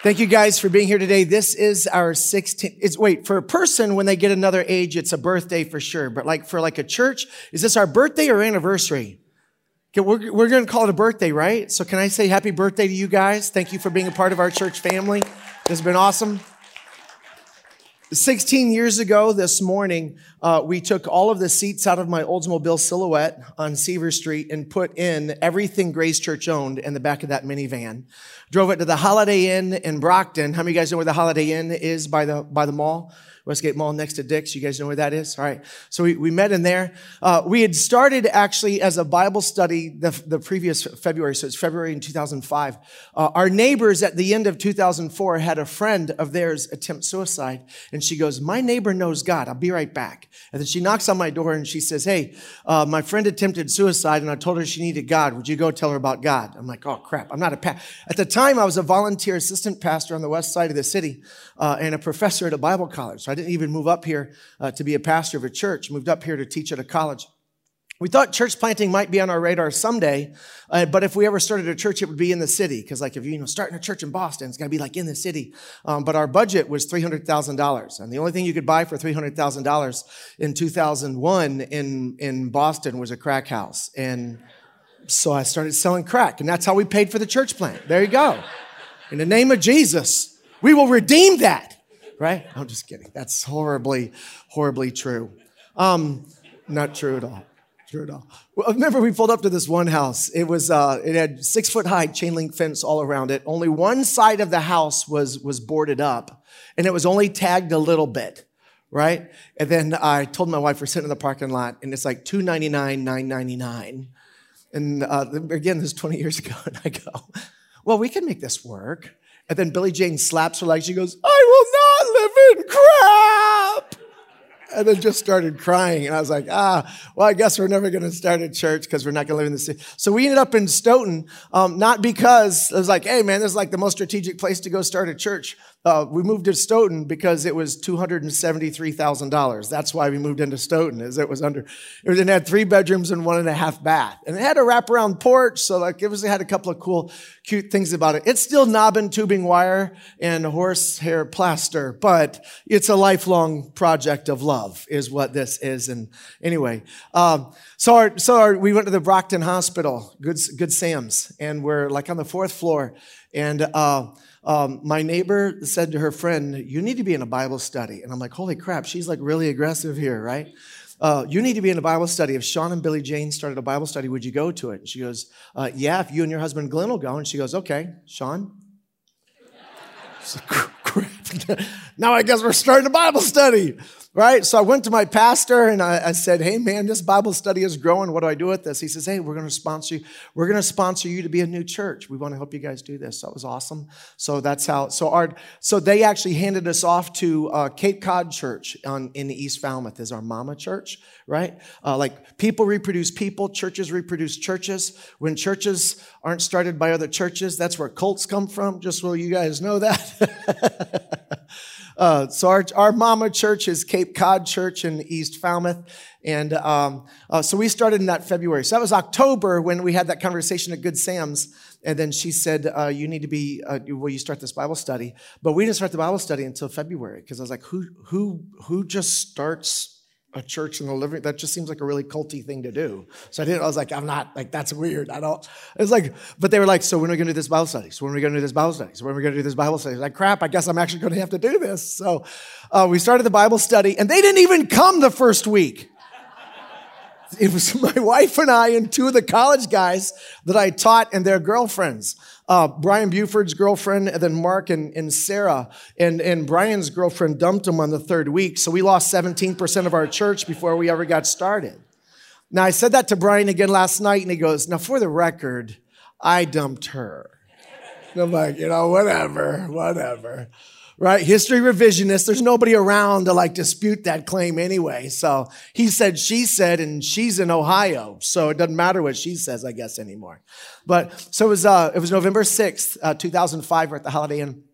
Thank you guys for being here today. This is our 16th. It's wait, for a person when they get another age, it's a birthday for sure. But like for like a church, is this our birthday or anniversary? Okay, we're, we're going to call it a birthday, right? So can I say happy birthday to you guys? Thank you for being a part of our church family. This has been awesome. 16 years ago this morning, uh, we took all of the seats out of my Oldsmobile Silhouette on Seaver Street and put in everything Grace Church owned in the back of that minivan. Drove it to the Holiday Inn in Brockton. How many of you guys know where the Holiday Inn is by the, by the mall? Westgate Mall next to Dick's. You guys know where that is? All right. So we, we met in there. Uh, we had started actually as a Bible study the, the previous February. So it's February in 2005. Uh, our neighbors at the end of 2004 had a friend of theirs attempt suicide. And she goes, my neighbor knows God. I'll be right back. And then she knocks on my door and she says, Hey, uh, my friend attempted suicide and I told her she needed God. Would you go tell her about God? I'm like, Oh crap. I'm not a pastor. At the time, I was a volunteer assistant pastor on the west side of the city uh, and a professor at a Bible college. So I didn't even move up here uh, to be a pastor of a church, moved up here to teach at a college. We thought church planting might be on our radar someday, uh, but if we ever started a church, it would be in the city. Because, like, if you, you know starting a church in Boston, it's got to be like in the city. Um, but our budget was three hundred thousand dollars, and the only thing you could buy for three hundred thousand dollars in two thousand one in in Boston was a crack house, and so I started selling crack, and that's how we paid for the church plant. There you go. In the name of Jesus, we will redeem that right? I'm just kidding. That's horribly, horribly true. Um, not true at all. True at all. Well, remember we pulled up to this one house. It was, uh, it had six foot high chain link fence all around it. Only one side of the house was, was boarded up and it was only tagged a little bit. Right. And then I told my wife we're sitting in the parking lot and it's like 299, 999. And, uh, again, this is 20 years ago. And I go, well, we can make this work. And then Billy Jane slaps her leg. She goes, I crap. And then just started crying. And I was like, ah, well, I guess we're never going to start a church because we're not going to live in the city. So we ended up in Stoughton, um, not because it was like, hey, man, this is like the most strategic place to go start a church. Uh, we moved to Stoughton because it was $273,000. That's why we moved into Stoughton, is it was under, it had three bedrooms and one and a half bath. And it had a wraparound porch, so like it was, it had a couple of cool, cute things about it. It's still knob and tubing wire and horsehair plaster, but it's a lifelong project of love, is what this is. And anyway, um, so our, so our, we went to the Brockton Hospital, Good, Good Sam's, and we're like on the fourth floor. And, uh, um, my neighbor said to her friend, You need to be in a Bible study. And I'm like, Holy crap, she's like really aggressive here, right? Uh, you need to be in a Bible study. If Sean and Billy Jane started a Bible study, would you go to it? And she goes, uh, Yeah, if you and your husband Glenn will go. And she goes, Okay, Sean? Crap. now I guess we're starting a Bible study right? So I went to my pastor and I, I, said, Hey man, this Bible study is growing. What do I do with this? He says, Hey, we're going to sponsor you. We're going to sponsor you to be a new church. We want to help you guys do this. That was awesome. So that's how, so our, so they actually handed us off to uh, Cape Cod Church on, in East Falmouth as our mama church, right? Uh, like people reproduce people, churches reproduce churches. When churches aren't started by other churches, that's where cults come from, just so you guys know that. Uh, so our, our mama church is Cape Cod Church in East Falmouth. And um, uh, so we started in that February. So that was October when we had that conversation at Good Sam's. And then she said, uh, you need to be, uh, will you start this Bible study? But we didn't start the Bible study until February because I was like, who, who, who just starts a church in the living that just seems like a really culty thing to do. So i didn't i was like i'm not like that's weird i don't it's like but they were like so when are we going to do this bible study? So when are we going to do this bible study? So when are we going to do this bible study? Like crap i guess i'm actually going to have to do this. So uh, we started the bible study and they didn't even come the first week. It was my wife and i and two of the college guys that i taught and their girlfriends uh, Brian Buford's girlfriend, and then Mark and, and Sarah. And, and Brian's girlfriend dumped him on the third week. So we lost 17% of our church before we ever got started. Now, I said that to Brian again last night, and he goes, Now, for the record, I dumped her. And I'm like, you know, whatever, whatever right? History revisionist. There's nobody around to like dispute that claim anyway. So he said, she said, and she's in Ohio. So it doesn't matter what she says, I guess, anymore. But so it was, uh, it was November 6th, uh, 2005. We're at the Holiday Inn.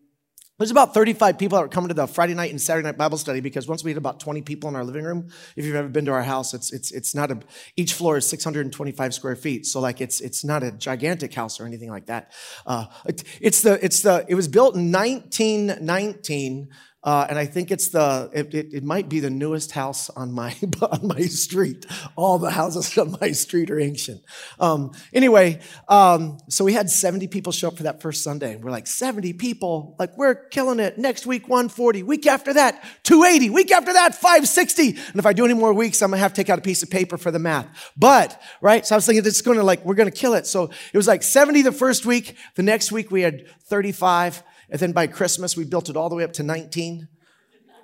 There's about 35 people that were coming to the Friday night and Saturday night Bible study because once we had about 20 people in our living room, if you've ever been to our house, it's, it's, it's not a, each floor is 625 square feet. So like it's, it's not a gigantic house or anything like that. Uh, it, it's the, it's the, it was built in 1919 uh, and I think it's the it, it, it, might be the newest house on my on my street. All the houses on my street are ancient. Um, anyway, um, so we had 70 people show up for that first Sunday. We're like 70 people, like we're killing it. Next week 140, week after that 280, week after that 560. And if I do any more weeks, I'm gonna have to take out a piece of paper for the math. But right, so I was thinking it's gonna like we're gonna kill it. So it was like 70 the first week. The next week we had 35. And then by Christmas, we built it all the way up to 19.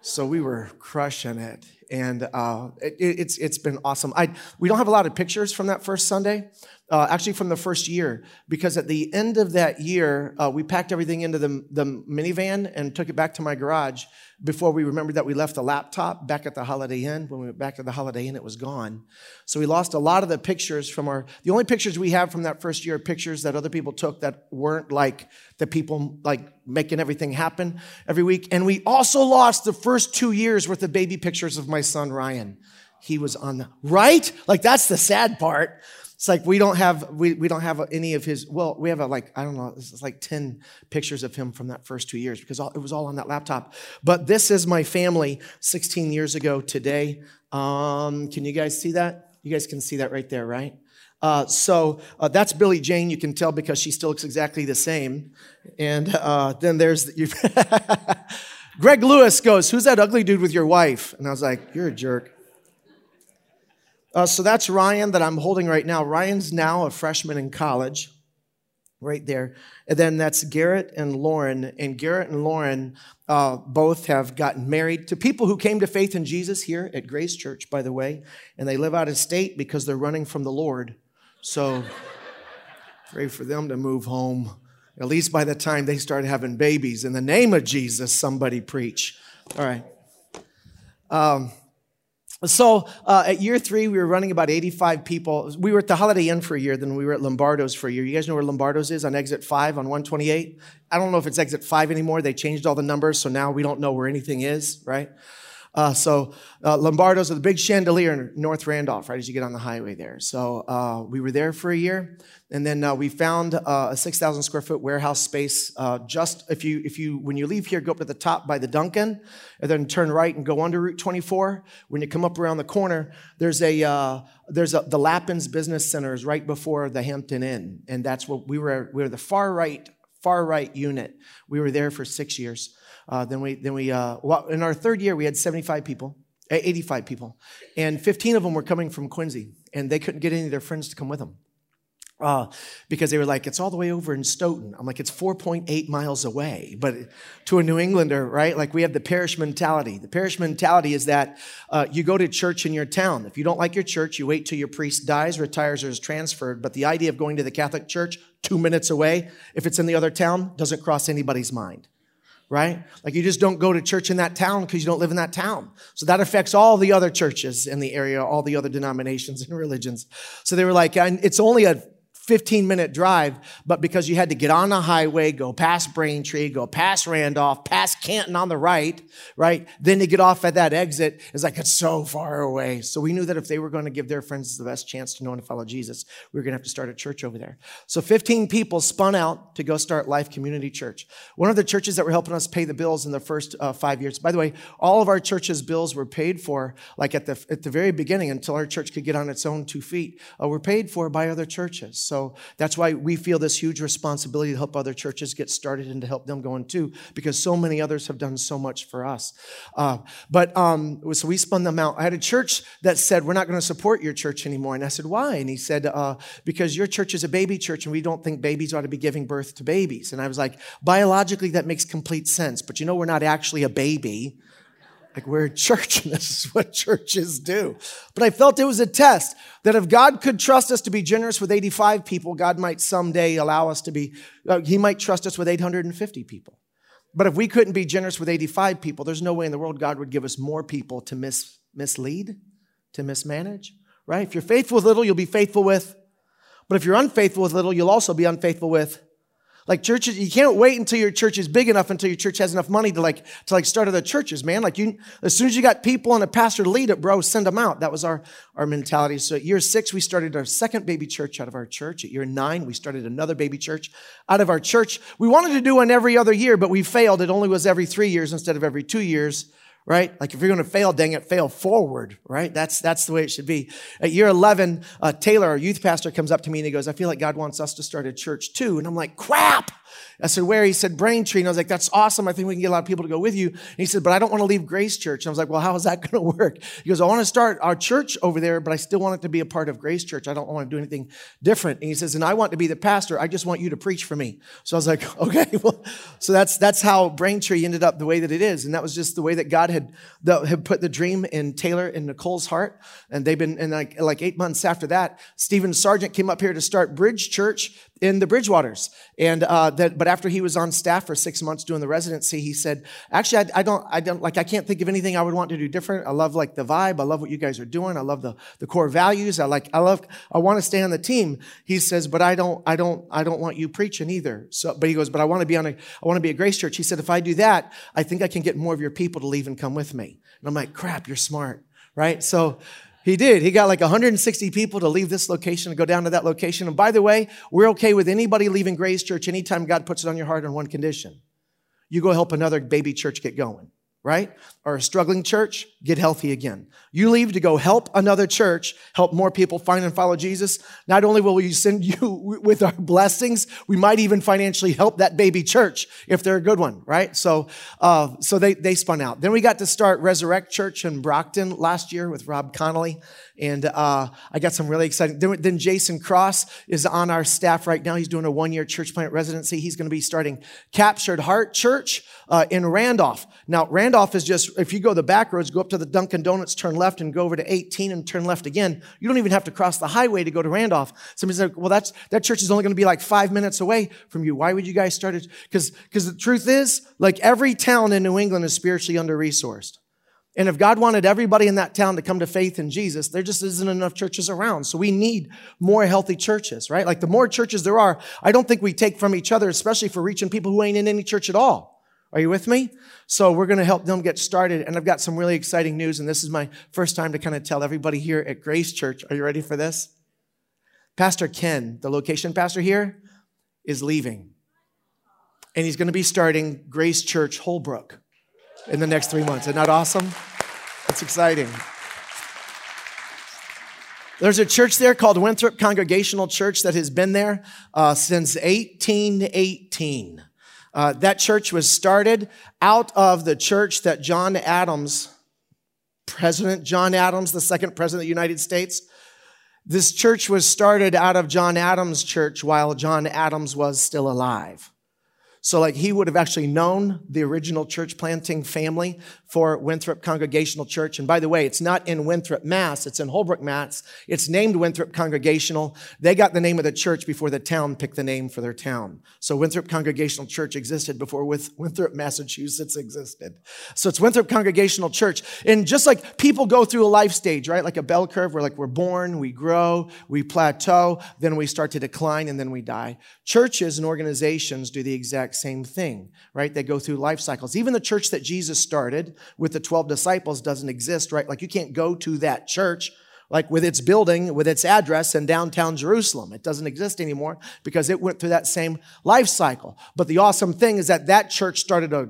So we were crushing it. And uh, it, it's, it's been awesome. I, we don't have a lot of pictures from that first Sunday, uh, actually from the first year, because at the end of that year, uh, we packed everything into the, the minivan and took it back to my garage before we remembered that we left the laptop back at the Holiday Inn. When we went back to the Holiday Inn, it was gone. So we lost a lot of the pictures from our, the only pictures we have from that first year are pictures that other people took that weren't like the people like making everything happen every week. And we also lost the first two years worth of baby pictures of my son, Ryan. He was on the, right? Like that's the sad part. It's like we don't have we, we don't have any of his. Well, we have a, like I don't know. It's like ten pictures of him from that first two years because all, it was all on that laptop. But this is my family 16 years ago today. Um, can you guys see that? You guys can see that right there, right? Uh, so uh, that's Billy Jane. You can tell because she still looks exactly the same. And uh, then there's the, Greg Lewis goes, "Who's that ugly dude with your wife?" And I was like, "You're a jerk." Uh, so that's Ryan that I'm holding right now. Ryan's now a freshman in college, right there. And then that's Garrett and Lauren. And Garrett and Lauren uh, both have gotten married to people who came to faith in Jesus here at Grace Church, by the way. And they live out of state because they're running from the Lord. So pray for them to move home. At least by the time they start having babies. In the name of Jesus, somebody preach. All right. Um, so uh, at year three, we were running about 85 people. We were at the Holiday Inn for a year, then we were at Lombardo's for a year. You guys know where Lombardo's is on exit five on 128? I don't know if it's exit five anymore. They changed all the numbers, so now we don't know where anything is, right? Uh, so uh, Lombardo's the big chandelier in North Randolph, right as you get on the highway there. So uh, we were there for a year, and then uh, we found uh, a 6,000 square foot warehouse space. Uh, just if you if you when you leave here, go up to the top by the Dunkin', and then turn right and go under Route 24. When you come up around the corner, there's a there's a, the Lappin's Business Center is right before the Hampton Inn, and that's what we were. We were the far right far right unit. We were there for six years. Uh, then we, then we uh, in our third year, we had 75 people, 85 people, and 15 of them were coming from Quincy, and they couldn't get any of their friends to come with them. Uh, because they were like, it's all the way over in Stoughton. I'm like, it's 4.8 miles away. But to a New Englander, right? Like we have the parish mentality. The parish mentality is that uh, you go to church in your town. If you don't like your church, you wait till your priest dies, retires, or is transferred. But the idea of going to the Catholic church two minutes away, if it's in the other town, doesn't cross anybody's mind right? Like you just don't go to church in that town because you don't live in that town. So that affects all the other churches in the area, all the other denominations and religions. So they were like, it's only a 15 minute drive, but because you had to get on the highway, go past Braintree, go past Randolph, past Canton on the right, right? Then to get off at that exit is like, it's so far away. So we knew that if they were going to give their friends the best chance to know and follow Jesus, we were going to have to start a church over there. So 15 people spun out to go start Life Community Church. One of the churches that were helping us pay the bills in the first uh, five years. By the way, all of our church's bills were paid for, like at the, at the very beginning until our church could get on its own two feet, uh, were paid for by other churches. So that's why we feel this huge responsibility to help other churches get started and to help them go in too, because so many others have done so much for us. Uh, but um, so we spun them out. I had a church that said, We're not going to support your church anymore. And I said, Why? And he said, uh, Because your church is a baby church and we don't think babies ought to be giving birth to babies. And I was like, Biologically, that makes complete sense. But you know, we're not actually a baby. Like we're a church, and this is what churches do. But I felt it was a test that if God could trust us to be generous with 85 people, God might someday allow us to be, uh, He might trust us with 850 people. But if we couldn't be generous with 85 people, there's no way in the world God would give us more people to mis- mislead, to mismanage, right? If you're faithful with little, you'll be faithful with. But if you're unfaithful with little, you'll also be unfaithful with Like churches, you can't wait until your church is big enough until your church has enough money to like to like start other churches, man. Like you, as soon as you got people and a pastor to lead it, bro, send them out. That was our our mentality. So at year six, we started our second baby church out of our church. At year nine, we started another baby church out of our church. We wanted to do one every other year, but we failed. It only was every three years instead of every two years right? Like if you're going to fail, dang it, fail forward, right? That's, that's the way it should be. At year 11, uh, Taylor, our youth pastor, comes up to me and he goes, I feel like God wants us to start a church too. And I'm like, crap. I said, where? He said, Braintree. And I was like, that's awesome. I think we can get a lot of people to go with you. And he said, but I don't want to leave Grace Church. And I was like, well, how is that going to work? He goes, I want to start our church over there, but I still want it to be a part of Grace Church. I don't want to do anything different. And he says, and I want to be the pastor. I just want you to preach for me. So I was like, okay, well, so that's, that's how Braintree ended up the way that it is. And that was just the way that God had, the, had put the dream in Taylor and Nicole's heart. And they've been, and like, like eight months after that, Stephen Sargent came up here to start Bridge Church in the Bridgewaters. And uh, that, but after he was on staff for six months doing the residency, he said, "Actually, I, I, don't, I don't like. I can't think of anything I would want to do different. I love like the vibe. I love what you guys are doing. I love the the core values. I like. I love. I want to stay on the team." He says, "But I don't. I don't. I don't want you preaching either." So, but he goes, "But I want to be on a. I want to be a Grace Church." He said, "If I do that, I think I can get more of your people to leave and come with me." And I'm like, "Crap, you're smart." Right? So he did. He got like 160 people to leave this location and go down to that location. And by the way, we're okay with anybody leaving Grace Church anytime God puts it on your heart on one condition. You go help another baby church get going right? Or a struggling church, get healthy again. You leave to go help another church, help more people find and follow Jesus. Not only will we send you with our blessings, we might even financially help that baby church if they're a good one, right? So, uh, so they, they spun out. Then we got to start Resurrect Church in Brockton last year with Rob Connolly. And uh, I got some really exciting. Then, then Jason Cross is on our staff right now. He's doing a one year church plant residency. He's going to be starting Captured Heart Church uh, in Randolph. Now, Randolph is just, if you go the back roads, go up to the Dunkin' Donuts, turn left, and go over to 18 and turn left again. You don't even have to cross the highway to go to Randolph. Somebody's like, well, that's, that church is only going to be like five minutes away from you. Why would you guys start it? Because, the truth is, like every town in New England is spiritually under resourced. And if God wanted everybody in that town to come to faith in Jesus, there just isn't enough churches around. So we need more healthy churches, right? Like the more churches there are, I don't think we take from each other, especially for reaching people who ain't in any church at all. Are you with me? So we're going to help them get started. And I've got some really exciting news. And this is my first time to kind of tell everybody here at Grace Church. Are you ready for this? Pastor Ken, the location pastor here, is leaving. And he's going to be starting Grace Church Holbrook in the next three months. Isn't that awesome? That's exciting. There's a church there called Winthrop Congregational Church that has been there uh, since 1818. Uh, that church was started out of the church that John Adams, President John Adams, the second president of the United States, this church was started out of John Adams' church while John Adams was still alive. So, like, he would have actually known the original church planting family for Winthrop Congregational Church. And by the way, it's not in Winthrop, Mass. It's in Holbrook, Mass. It's named Winthrop Congregational. They got the name of the church before the town picked the name for their town. So, Winthrop Congregational Church existed before Winthrop, Massachusetts existed. So, it's Winthrop Congregational Church. And just like people go through a life stage, right? Like a bell curve where, like, we're born, we grow, we plateau, then we start to decline, and then we die. Churches and organizations do the exact exact same thing, right? They go through life cycles. Even the church that Jesus started with the 12 disciples doesn't exist, right? Like you can't go to that church like with its building, with its address in downtown Jerusalem. It doesn't exist anymore because it went through that same life cycle. But the awesome thing is that that church started a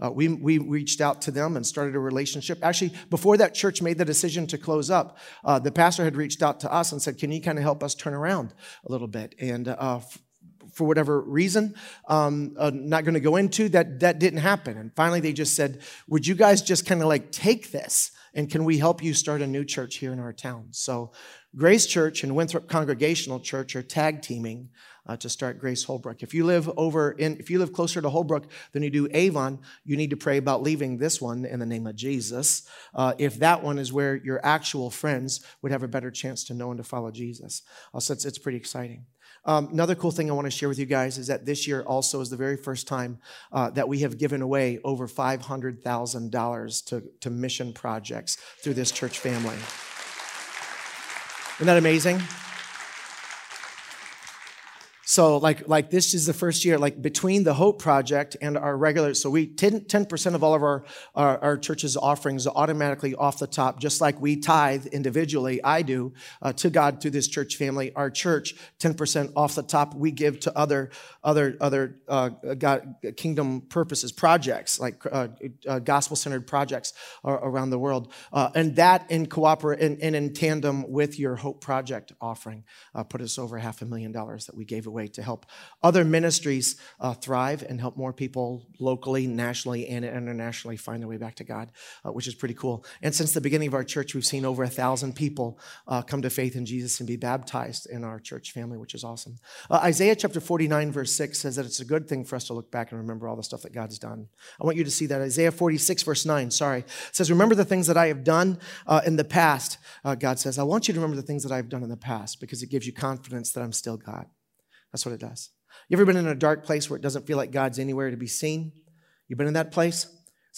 uh, we, we reached out to them and started a relationship. Actually, before that church made the decision to close up, uh, the pastor had reached out to us and said, can you kind of help us turn around a little bit? And uh, for whatever reason, um, uh, not going to go into, that that didn't happen. And finally, they just said, "Would you guys just kind of like take this and can we help you start a new church here in our town?" So, Grace Church and Winthrop Congregational Church are tag teaming uh, to start Grace Holbrook. If you live over in, if you live closer to Holbrook than you do Avon, you need to pray about leaving this one in the name of Jesus. Uh, if that one is where your actual friends would have a better chance to know and to follow Jesus, uh, so it's, it's pretty exciting. Um, another cool thing I want to share with you guys is that this year also is the very first time uh, that we have given away over $500,000 to, to mission projects through this church family. Isn't that amazing? So like like this is the first year like between the Hope Project and our regular. So we 10 percent of all of our, our, our church's offerings automatically off the top, just like we tithe individually. I do uh, to God through this church family. Our church 10 percent off the top we give to other other other uh, God, kingdom purposes projects like uh, uh gospel centered projects around the world, uh, and that in cooperate and, and, in tandem with your Hope Project offering uh, put us over half a million dollars that we gave away way to help other ministries uh, thrive and help more people locally, nationally, and internationally find their way back to God, uh, which is pretty cool. And since the beginning of our church, we've seen over a thousand people uh, come to faith in Jesus and be baptized in our church family, which is awesome. Uh, Isaiah chapter 49, verse 6 says that it's a good thing for us to look back and remember all the stuff that God's done. I want you to see that. Isaiah 46, verse 9, sorry, says, Remember the things that I have done uh, in the past. Uh, God says, I want you to remember the things that I've done in the past because it gives you confidence that I'm still God. That's what it does. You ever been in a dark place where it doesn't feel like God's anywhere to be seen? You've been in that place?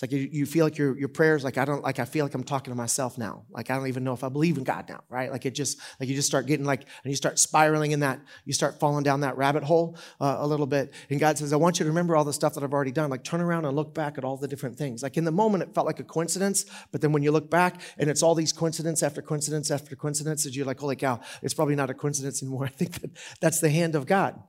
It's like you, you feel like your, your prayers, like I don't, like I feel like I'm talking to myself now. Like I don't even know if I believe in God now, right? Like it just, like you just start getting like, and you start spiraling in that, you start falling down that rabbit hole uh, a little bit. And God says, I want you to remember all the stuff that I've already done. Like turn around and look back at all the different things. Like in the moment, it felt like a coincidence. But then when you look back and it's all these coincidence after coincidence after coincidence, coincidences, you're like, holy cow, it's probably not a coincidence anymore. I think that that's the hand of God.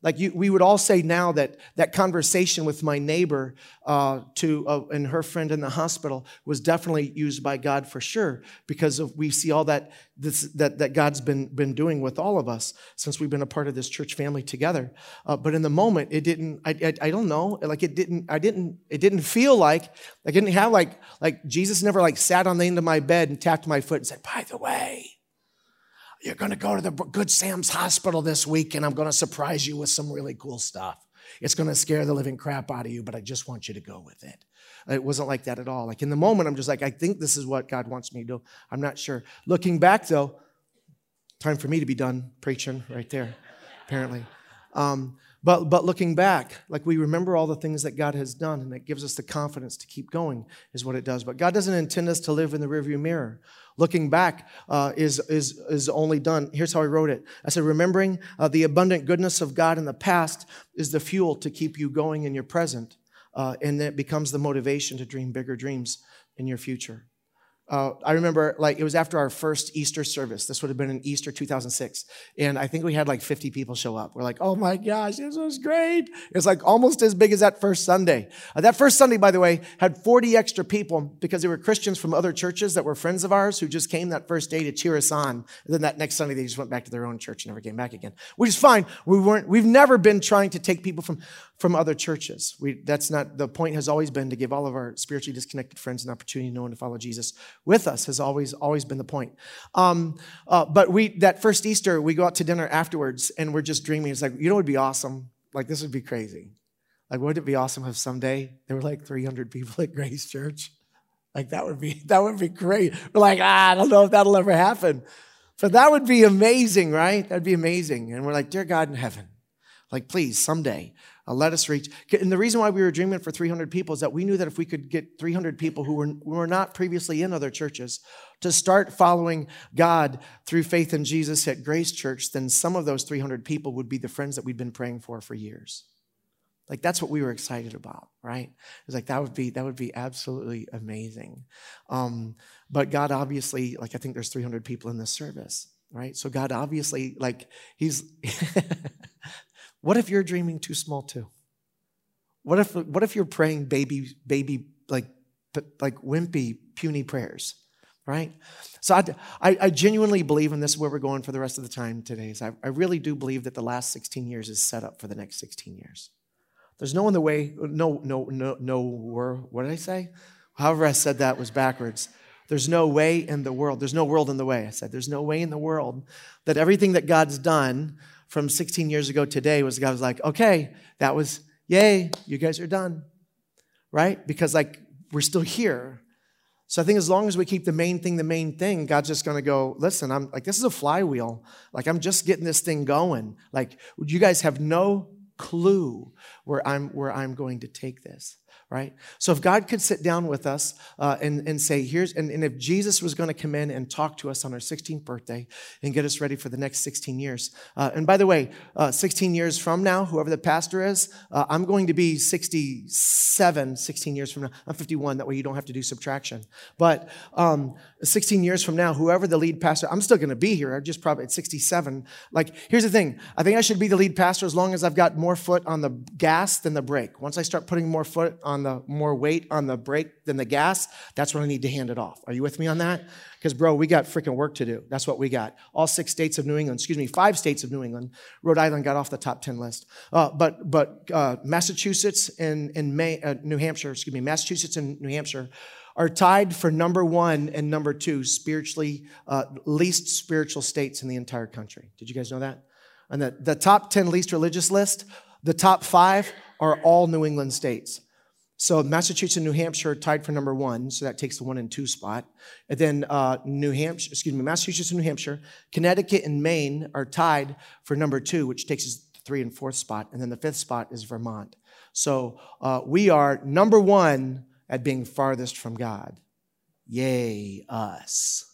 Like you, we would all say now that that conversation with my neighbor uh, to uh, and her friend in the hospital was definitely used by God for sure because of, we see all that this, that that God's been been doing with all of us since we've been a part of this church family together. Uh, but in the moment, it didn't. I, I, I don't know. Like it didn't. I didn't. It didn't feel like. I didn't have like like Jesus never like sat on the end of my bed and tapped my foot and said, "By the way." You're going to go to the Good Sam's Hospital this week, and I'm going to surprise you with some really cool stuff. It's going to scare the living crap out of you, but I just want you to go with it. It wasn't like that at all. Like in the moment, I'm just like, I think this is what God wants me to do. I'm not sure. Looking back, though, time for me to be done preaching right there, apparently. Um, but, but looking back, like we remember all the things that God has done, and it gives us the confidence to keep going, is what it does. But God doesn't intend us to live in the rearview mirror. Looking back uh, is, is, is only done. Here's how I wrote it. I said, remembering uh, the abundant goodness of God in the past is the fuel to keep you going in your present. Uh, and it becomes the motivation to dream bigger dreams in your future. Uh, I remember like it was after our first Easter service. This would have been in Easter 2006. And I think we had like 50 people show up. We're like, oh my gosh, this was great. It's like almost as big as that first Sunday. Uh, that first Sunday, by the way, had 40 extra people because they were Christians from other churches that were friends of ours who just came that first day to cheer us on. And then that next Sunday, they just went back to their own church and never came back again, which is fine. We weren't, we've never been trying to take people from, from other churches. We, that's not, the point has always been to give all of our spiritually disconnected friends an opportunity to know and to follow Jesus with us has always always been the point. Um, uh, but we that first Easter we go out to dinner afterwards and we're just dreaming. It's like you know it would be awesome. Like this would be crazy. Like wouldn't it be awesome if someday there were like 300 people at Grace Church? Like that would be that would be great. We're like ah, I don't know if that'll ever happen, but that would be amazing, right? That'd be amazing. And we're like, dear God in heaven, like please someday uh, let us reach. And the reason why we were dreaming for 300 people is that we knew that if we could get 300 people who were, who were not previously in other churches to start following God through faith in Jesus at Grace Church, then some of those 300 people would be the friends that we'd been praying for for years. Like that's what we were excited about, right? It's like that would be that would be absolutely amazing. Um, but God obviously, like I think there's 300 people in this service, right? So God obviously, like He's What if you're dreaming too small too? What if, what if you're praying baby, baby, like, like wimpy, puny prayers, right? So I, I, I genuinely believe, and this is where we're going for the rest of the time today, is I, I really do believe that the last 16 years is set up for the next 16 years. There's no in the way, no, no, no, no, what did I say? However, I said that was backwards. There's no way in the world, there's no world in the way. I said, there's no way in the world that everything that God's done from 16 years ago today was God was like, okay, that was, yay, you guys are done. Right? Because like we're still here. So I think as long as we keep the main thing the main thing, God's just gonna go, listen, I'm like, this is a flywheel. Like I'm just getting this thing going. Like you guys have no clue where I'm where I'm going to take this right? So if God could sit down with us uh, and, and say, here's, and, and if Jesus was going to come in and talk to us on our 16th birthday and get us ready for the next 16 years. Uh, and by the way, uh, 16 years from now, whoever the pastor is, uh, I'm going to be 67, 16 years from now. I'm 51, that way you don't have to do subtraction. But um, 16 years from now, whoever the lead pastor, I'm still going to be here. I'm just probably at 67. Like, here's the thing. I think I should be the lead pastor as long as I've got more foot on the gas than the brake. Once I start putting more foot on on the more weight on the brake than the gas, that's when I need to hand it off. Are you with me on that? Because, bro, we got freaking work to do. That's what we got. All six states of New England, excuse me, five states of New England. Rhode Island got off the top 10 list. Uh, but but uh, Massachusetts and, and May, uh, New Hampshire, excuse me, Massachusetts and New Hampshire are tied for number one and number two spiritually, uh, least spiritual states in the entire country. Did you guys know that? And the, the top 10 least religious list, the top five are all New England states. So Massachusetts and New Hampshire tied for number one, so that takes the one and two spot. And then uh, New Hampshire, excuse me, Massachusetts and New Hampshire, Connecticut and Maine are tied for number two, which takes us the three and fourth spot. And then the fifth spot is Vermont. So uh, we are number one at being farthest from God. Yay, us.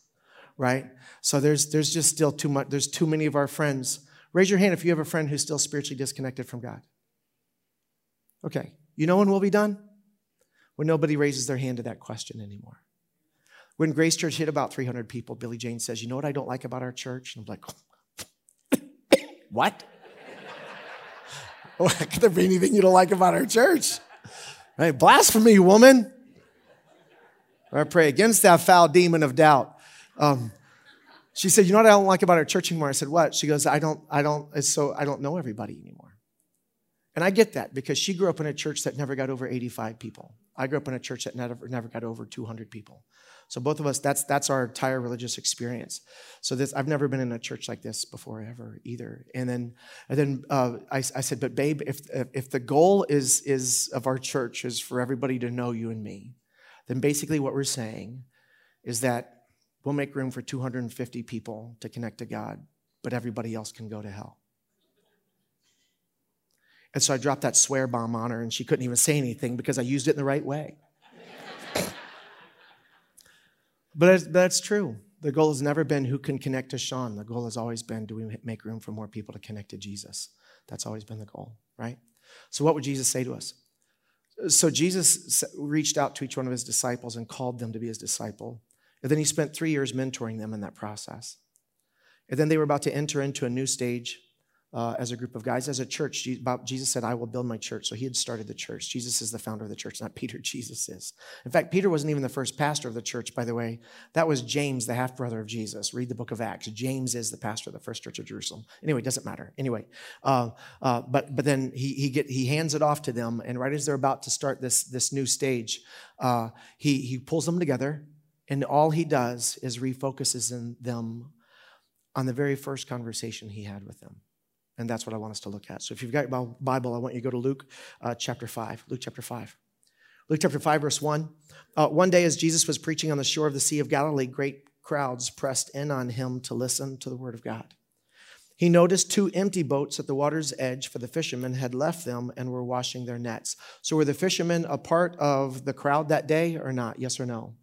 Right? So there's there's just still too much, there's too many of our friends. Raise your hand if you have a friend who's still spiritually disconnected from God. Okay. You know when we'll be done? When nobody raises their hand to that question anymore. When Grace Church hit about 300 people, Billy Jane says, You know what I don't like about our church? And I'm like, What? Could there be anything you don't like about our church? Right? Blasphemy, woman. I pray against that foul demon of doubt. Um, she said, "You know what I don't like about our church anymore?" I said, "What?" She goes, "I don't, I don't. It's so I don't know everybody anymore." And I get that because she grew up in a church that never got over 85 people. I grew up in a church that never, never got over 200 people. So both of us, that's, that's our entire religious experience. So this, I've never been in a church like this before ever either. And then, and then uh, I, I said, but babe, if, if the goal is, is of our church is for everybody to know you and me, then basically what we're saying is that we'll make room for 250 people to connect to God, but everybody else can go to hell. And so I dropped that swear bomb on her, and she couldn't even say anything because I used it in the right way. but that's true. The goal has never been who can connect to Sean. The goal has always been do we make room for more people to connect to Jesus? That's always been the goal, right? So, what would Jesus say to us? So, Jesus reached out to each one of his disciples and called them to be his disciple. And then he spent three years mentoring them in that process. And then they were about to enter into a new stage uh, as a group of guys. As a church, Jesus said, I will build my church. So he had started the church. Jesus is the founder of the church, not Peter. Jesus is. In fact, Peter wasn't even the first pastor of the church, by the way. That was James, the half brother of Jesus. Read the book of Acts. James is the pastor of the first church of Jerusalem. Anyway, it doesn't matter. Anyway, uh, uh, but but then he he get he hands it off to them, and right as they're about to start this this new stage, uh, he he pulls them together, and all he does is refocuses in them on the very first conversation he had with them. And that's what I want us to look at. So if you've got your Bible, I want you to go to Luke uh, chapter 5. Luke chapter 5. Luke chapter 5, verse 1. Uh, one day, as Jesus was preaching on the shore of the Sea of Galilee, great crowds pressed in on him to listen to the word of God. He noticed two empty boats at the water's edge, for the fishermen had left them and were washing their nets. So, were the fishermen a part of the crowd that day or not? Yes or no?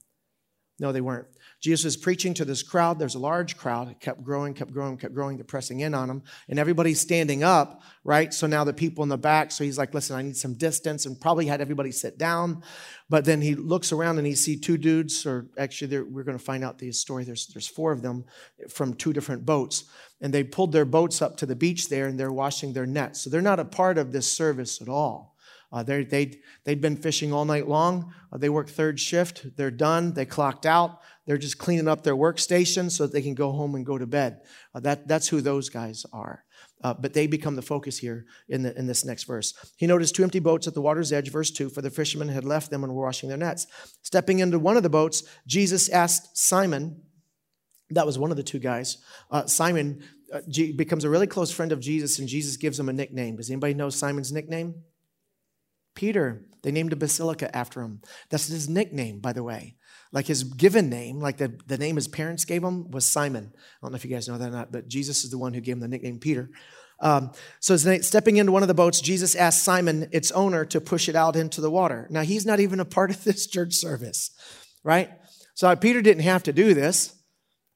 No, they weren't. Jesus was preaching to this crowd. There's a large crowd. It kept growing, kept growing, kept growing. They're pressing in on him. And everybody's standing up, right? So now the people in the back, so he's like, listen, I need some distance, and probably had everybody sit down. But then he looks around and he sees two dudes, or actually, we're going to find out the story. There's, there's four of them from two different boats. And they pulled their boats up to the beach there, and they're washing their nets. So they're not a part of this service at all. Uh, they'd, they'd been fishing all night long. Uh, they work third shift. They're done. They clocked out. They're just cleaning up their workstation so that they can go home and go to bed. Uh, that, that's who those guys are. Uh, but they become the focus here in, the, in this next verse. He noticed two empty boats at the water's edge, verse 2, for the fishermen had left them and were washing their nets. Stepping into one of the boats, Jesus asked Simon, That was one of the two guys. Uh, Simon uh, becomes a really close friend of Jesus, and Jesus gives him a nickname. Does anybody know Simon's nickname? Peter. They named a basilica after him. That's his nickname, by the way. Like his given name, like the, the name his parents gave him, was Simon. I don't know if you guys know that or not, but Jesus is the one who gave him the nickname Peter. Um, so, stepping into one of the boats, Jesus asked Simon, its owner, to push it out into the water. Now, he's not even a part of this church service, right? So, Peter didn't have to do this,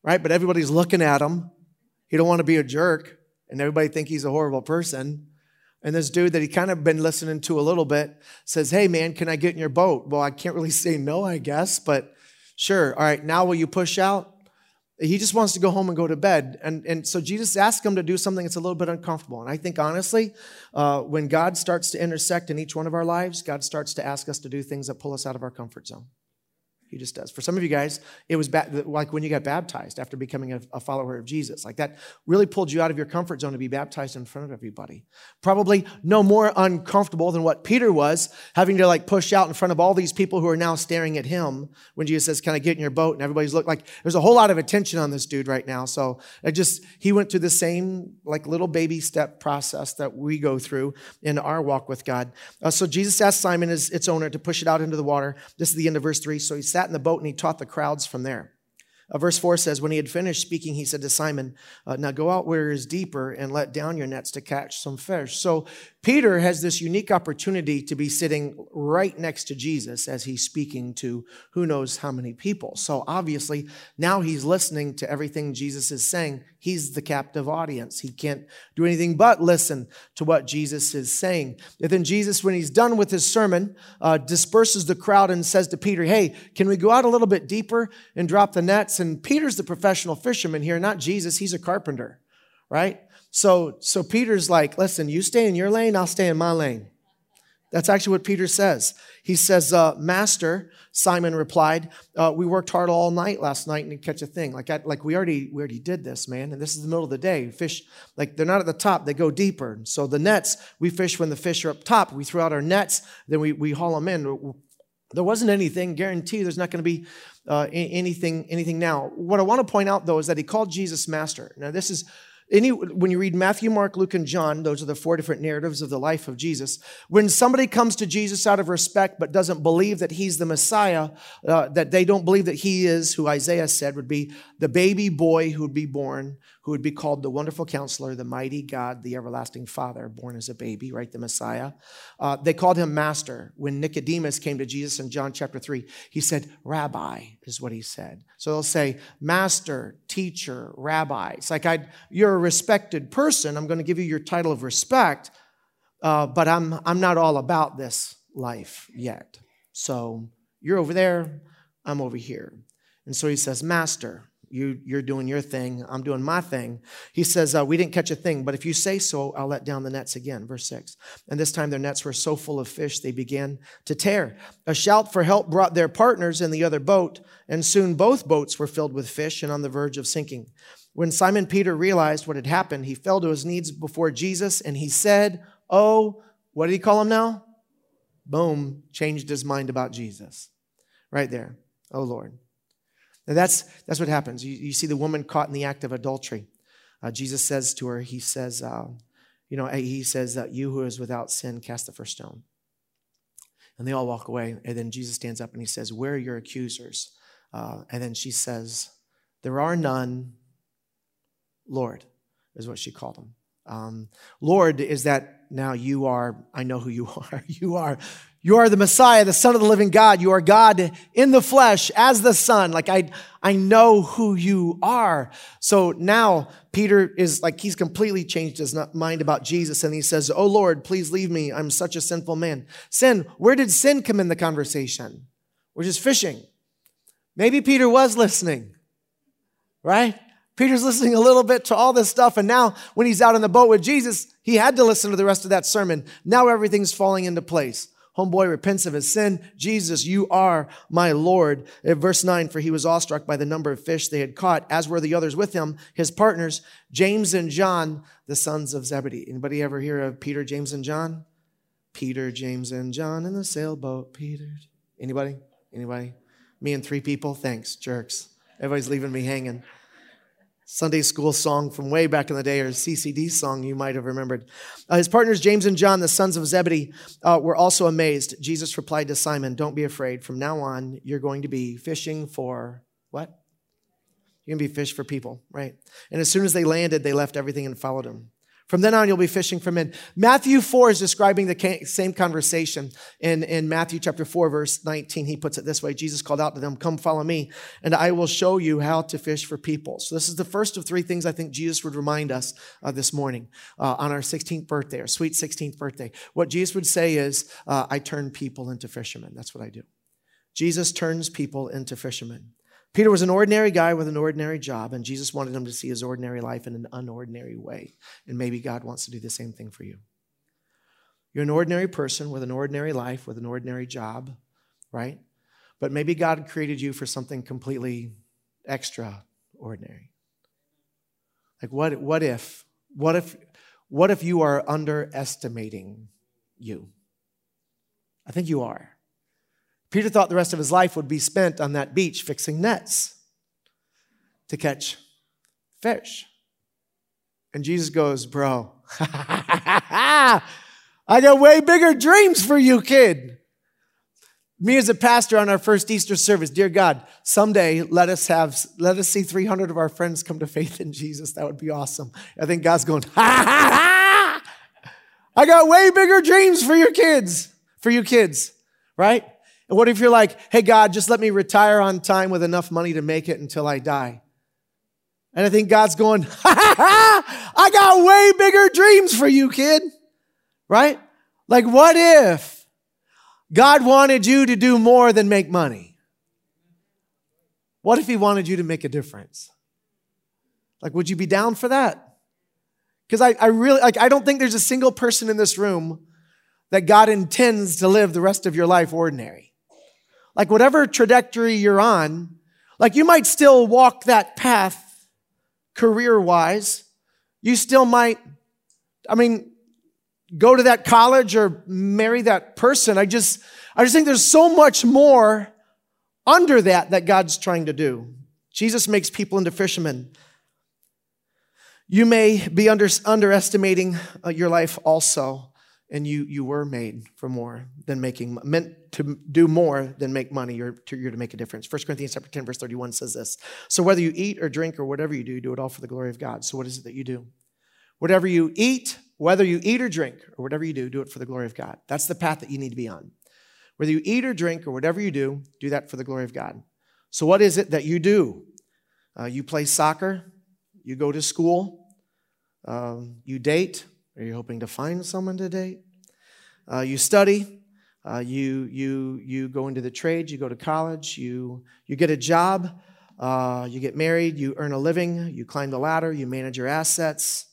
right? But everybody's looking at him. He don't want to be a jerk, and everybody think he's a horrible person. And this dude that he kind of been listening to a little bit says, Hey, man, can I get in your boat? Well, I can't really say no, I guess, but sure. All right, now will you push out? He just wants to go home and go to bed. And, and so Jesus asked him to do something that's a little bit uncomfortable. And I think, honestly, uh, when God starts to intersect in each one of our lives, God starts to ask us to do things that pull us out of our comfort zone. He just does. For some of you guys, it was ba- like when you got baptized after becoming a, a, follower of Jesus. Like that really pulled you out of your comfort zone to be baptized in front of everybody. Probably no more uncomfortable than what Peter was, having to like push out in front of all these people who are now staring at him when Jesus says, kind of get in your boat? And everybody's looking like there's a whole lot of attention on this dude right now. So I just, he went through the same like little baby step process that we go through in our walk with God. Uh, so Jesus asked Simon, his, its owner, to push it out into the water. This is the end of verse three. So he sat in the boat and he taught the crowds from there. Uh, verse 4 says, When he had finished speaking, he said to Simon, uh, Now go out where it is deeper and let down your nets to catch some fish. So Peter has this unique opportunity to be sitting right next to Jesus as he's speaking to who knows how many people. So obviously, now he's listening to everything Jesus is saying. He's the captive audience. He can't do anything but listen to what Jesus is saying. And then Jesus, when he's done with his sermon, uh, disperses the crowd and says to Peter, Hey, can we go out a little bit deeper and drop the nets? And Peter's the professional fisherman here, not Jesus. He's a carpenter, right? So, so Peter's like, listen, you stay in your lane, I'll stay in my lane. That's actually what Peter says. He says, uh, Master, Simon replied, uh, we worked hard all night last night and didn't catch a thing. Like, I, like we already, we already did this, man. And this is the middle of the day. Fish, like they're not at the top, they go deeper. So the nets, we fish when the fish are up top. We throw out our nets, then we, we haul them in. There wasn't anything, guarantee there's not going to be uh, anything, anything now. What I want to point out though is that he called Jesus master. Now this is, any, when you read Matthew, Mark, Luke, and John, those are the four different narratives of the life of Jesus. When somebody comes to Jesus out of respect but doesn't believe that he's the Messiah, uh, that they don't believe that he is who Isaiah said would be the baby boy who would be born, who would be called the wonderful counselor, the mighty God, the everlasting Father, born as a baby, right? The Messiah. Uh, they called him master. When Nicodemus came to Jesus in John chapter 3, he said, Rabbi, is what he said. So they'll say, Master, teacher, rabbi. It's like, i you're a respected person. I'm going to give you your title of respect, uh, but I'm, I'm not all about this life yet. So you're over there, I'm over here. And so he says, Master, you, you're doing your thing. I'm doing my thing. He says, uh, We didn't catch a thing, but if you say so, I'll let down the nets again. Verse 6. And this time their nets were so full of fish, they began to tear. A shout for help brought their partners in the other boat, and soon both boats were filled with fish and on the verge of sinking. When Simon Peter realized what had happened, he fell to his knees before Jesus and he said, Oh, what did he call him now? Boom, changed his mind about Jesus. Right there. Oh, Lord. Now that's, that's what happens. You, you see the woman caught in the act of adultery. Uh, Jesus says to her, He says, uh, you know, He says that you who is without sin cast the first stone. And they all walk away. And then Jesus stands up and he says, Where are your accusers? Uh, and then she says, There are none. Lord, is what she called him. Um, Lord is that now you are, I know who you are. You are you are the Messiah, the Son of the living God. You are God in the flesh as the Son. Like I, I know who you are. So now Peter is like, he's completely changed his mind about Jesus. And he says, Oh Lord, please leave me. I'm such a sinful man. Sin, where did sin come in the conversation? We're just fishing. Maybe Peter was listening, right? Peter's listening a little bit to all this stuff. And now when he's out in the boat with Jesus, he had to listen to the rest of that sermon. Now everything's falling into place. Homeboy repents of his sin. Jesus, you are my Lord. In verse 9, for he was awestruck by the number of fish they had caught, as were the others with him, his partners, James and John, the sons of Zebedee. Anybody ever hear of Peter, James, and John? Peter, James, and John in the sailboat. Peter. Anybody? Anybody? Me and three people? Thanks, jerks. Everybody's leaving me hanging. Sunday school song from way back in the day, or CCD song you might have remembered. Uh, his partners, James and John, the sons of Zebedee, uh, were also amazed. Jesus replied to Simon, Don't be afraid. From now on, you're going to be fishing for what? You're going to be fish for people, right? And as soon as they landed, they left everything and followed him. From then on, you'll be fishing for men. Matthew 4 is describing the same conversation. In, in Matthew chapter 4, verse 19, he puts it this way Jesus called out to them, Come follow me, and I will show you how to fish for people. So, this is the first of three things I think Jesus would remind us uh, this morning uh, on our 16th birthday, our sweet 16th birthday. What Jesus would say is, uh, I turn people into fishermen. That's what I do. Jesus turns people into fishermen. Peter was an ordinary guy with an ordinary job, and Jesus wanted him to see his ordinary life in an unordinary way. And maybe God wants to do the same thing for you. You're an ordinary person with an ordinary life, with an ordinary job, right? But maybe God created you for something completely extraordinary. Like what, what if, what if, what if you are underestimating you? I think you are. Peter thought the rest of his life would be spent on that beach fixing nets to catch fish. And Jesus goes, Bro, I got way bigger dreams for you, kid. Me as a pastor on our first Easter service, dear God, someday let us have, let us see 300 of our friends come to faith in Jesus. That would be awesome. I think God's going, ha ha ha! I got way bigger dreams for your kids, for you kids, right? And what if you're like, hey, God, just let me retire on time with enough money to make it until I die? And I think God's going, ha ha ha, I got way bigger dreams for you, kid. Right? Like, what if God wanted you to do more than make money? What if He wanted you to make a difference? Like, would you be down for that? Because I, I really, like, I don't think there's a single person in this room that God intends to live the rest of your life ordinary. Like whatever trajectory you're on, like you might still walk that path career wise. You still might, I mean, go to that college or marry that person. I just, I just think there's so much more under that that God's trying to do. Jesus makes people into fishermen. You may be under, underestimating uh, your life also and you you were made for more than making meant to do more than make money. You're to, you're to make a difference. 1 corinthians chapter 10 verse 31 says this. So whether you eat or drink or whatever you do do it all for the glory of god. So what is it that you do? Whatever you eat whether you eat or drink or whatever you do do it for the glory of god. That's the path that you need to be on. Whether you eat or drink or whatever you do do that for the glory of god. So what is it that you do? Uh, you play soccer. You go to school. Um, you date are you hoping to find someone to date? Uh, you study. Uh, you, you, you go into the trade. You go to college. You, you get a job. Uh, you get married. You earn a living. You climb the ladder. You manage your assets.